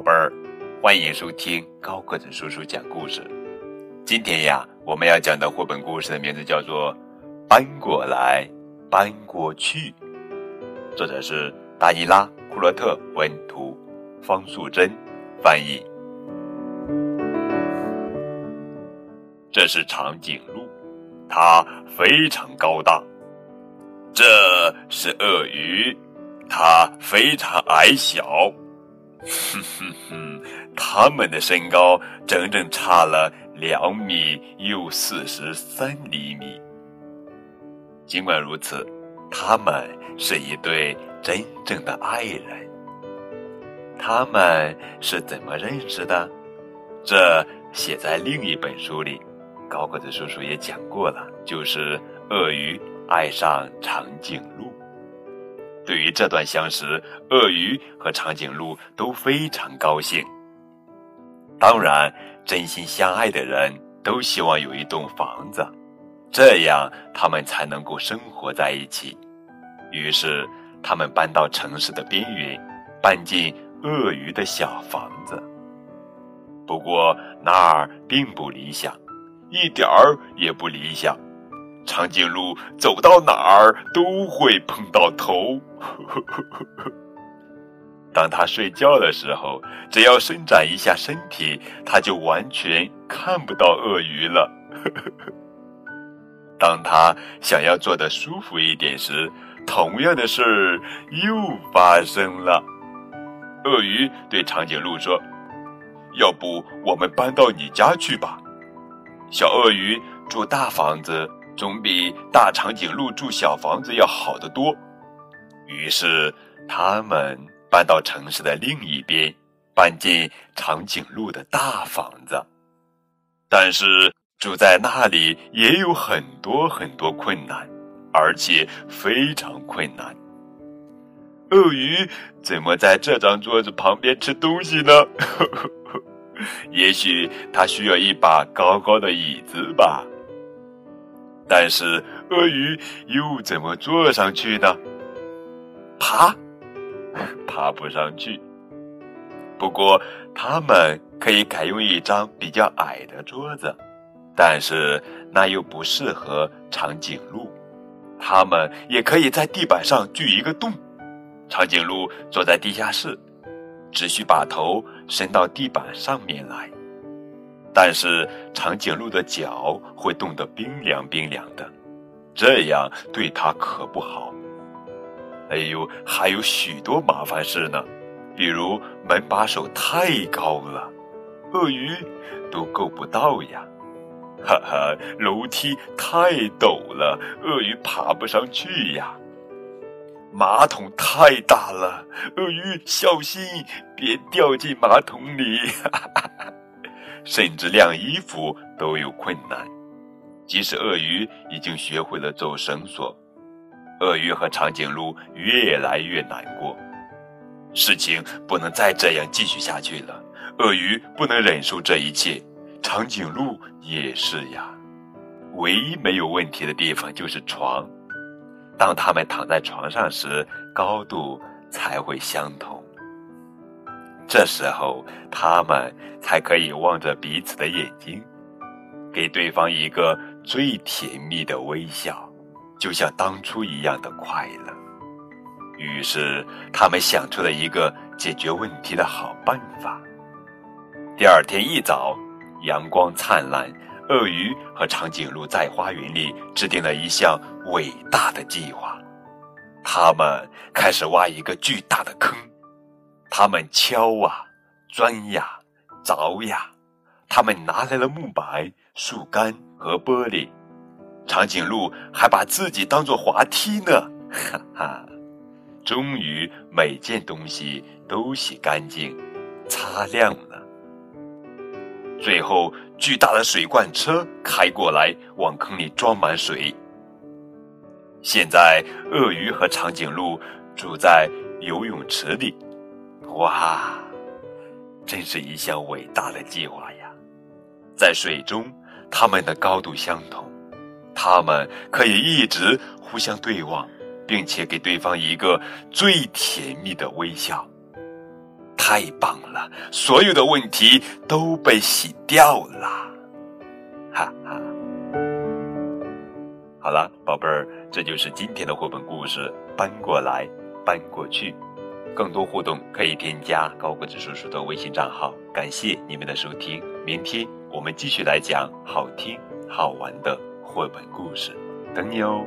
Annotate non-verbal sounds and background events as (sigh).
宝贝儿，欢迎收听高个子叔叔讲故事。今天呀，我们要讲的绘本故事的名字叫做《搬过来，搬过去》，作者是达尼拉·库洛特文图，方素珍翻译。这是长颈鹿，它非常高大。这是鳄鱼，它非常矮小。哼哼哼，他们的身高整整差了两米又四十三厘米。尽管如此，他们是一对真正的爱人。他们是怎么认识的？这写在另一本书里，高个子叔叔也讲过了，就是鳄鱼爱上长颈鹿。对于这段相识，鳄鱼和长颈鹿都非常高兴。当然，真心相爱的人都希望有一栋房子，这样他们才能够生活在一起。于是，他们搬到城市的边缘，搬进鳄鱼的小房子。不过，那儿并不理想，一点儿也不理想。长颈鹿走到哪儿都会碰到头。(laughs) 当他睡觉的时候，只要伸展一下身体，他就完全看不到鳄鱼了。当他想要坐得舒服一点时，同样的事又发生了。鳄鱼对长颈鹿说：“要不我们搬到你家去吧？”小鳄鱼住大房子。总比大长颈鹿住小房子要好得多。于是，他们搬到城市的另一边，搬进长颈鹿的大房子。但是，住在那里也有很多很多困难，而且非常困难。鳄鱼怎么在这张桌子旁边吃东西呢？(laughs) 也许它需要一把高高的椅子吧。但是鳄鱼又怎么坐上去呢？爬，爬不上去。不过他们可以改用一张比较矮的桌子，但是那又不适合长颈鹿。他们也可以在地板上锯一个洞，长颈鹿坐在地下室，只需把头伸到地板上面来。但是长颈鹿的脚会冻得冰凉冰凉的，这样对它可不好。哎呦，还有许多麻烦事呢，比如门把手太高了，鳄鱼都够不到呀；(laughs) 哈哈，楼梯太陡了，鳄鱼爬不上去呀；马桶太大了，鳄鱼小心别掉进马桶里。哈 (laughs) 哈甚至晾衣服都有困难，即使鳄鱼已经学会了走绳索，鳄鱼和长颈鹿越来越难过。事情不能再这样继续下去了，鳄鱼不能忍受这一切，长颈鹿也是呀。唯一没有问题的地方就是床，当他们躺在床上时，高度才会相同。这时候，他们才可以望着彼此的眼睛，给对方一个最甜蜜的微笑，就像当初一样的快乐。于是，他们想出了一个解决问题的好办法。第二天一早，阳光灿烂，鳄鱼和长颈鹿在花园里制定了一项伟大的计划。他们开始挖一个巨大的坑。他们敲啊，钻呀，凿呀，他们拿来了木板、树干和玻璃。长颈鹿还把自己当做滑梯呢，哈哈！终于，每件东西都洗干净、擦亮了。最后，巨大的水罐车开过来，往坑里装满水。现在，鳄鱼和长颈鹿住在游泳池里。哇，真是一项伟大的计划呀！在水中，它们的高度相同，它们可以一直互相对望，并且给对方一个最甜蜜的微笑。太棒了，所有的问题都被洗掉了，哈哈。好了，宝贝儿，这就是今天的绘本故事。搬过来，搬过去。更多互动可以添加高个子叔叔的微信账号。感谢你们的收听，明天我们继续来讲好听好玩的绘本故事，等你哦。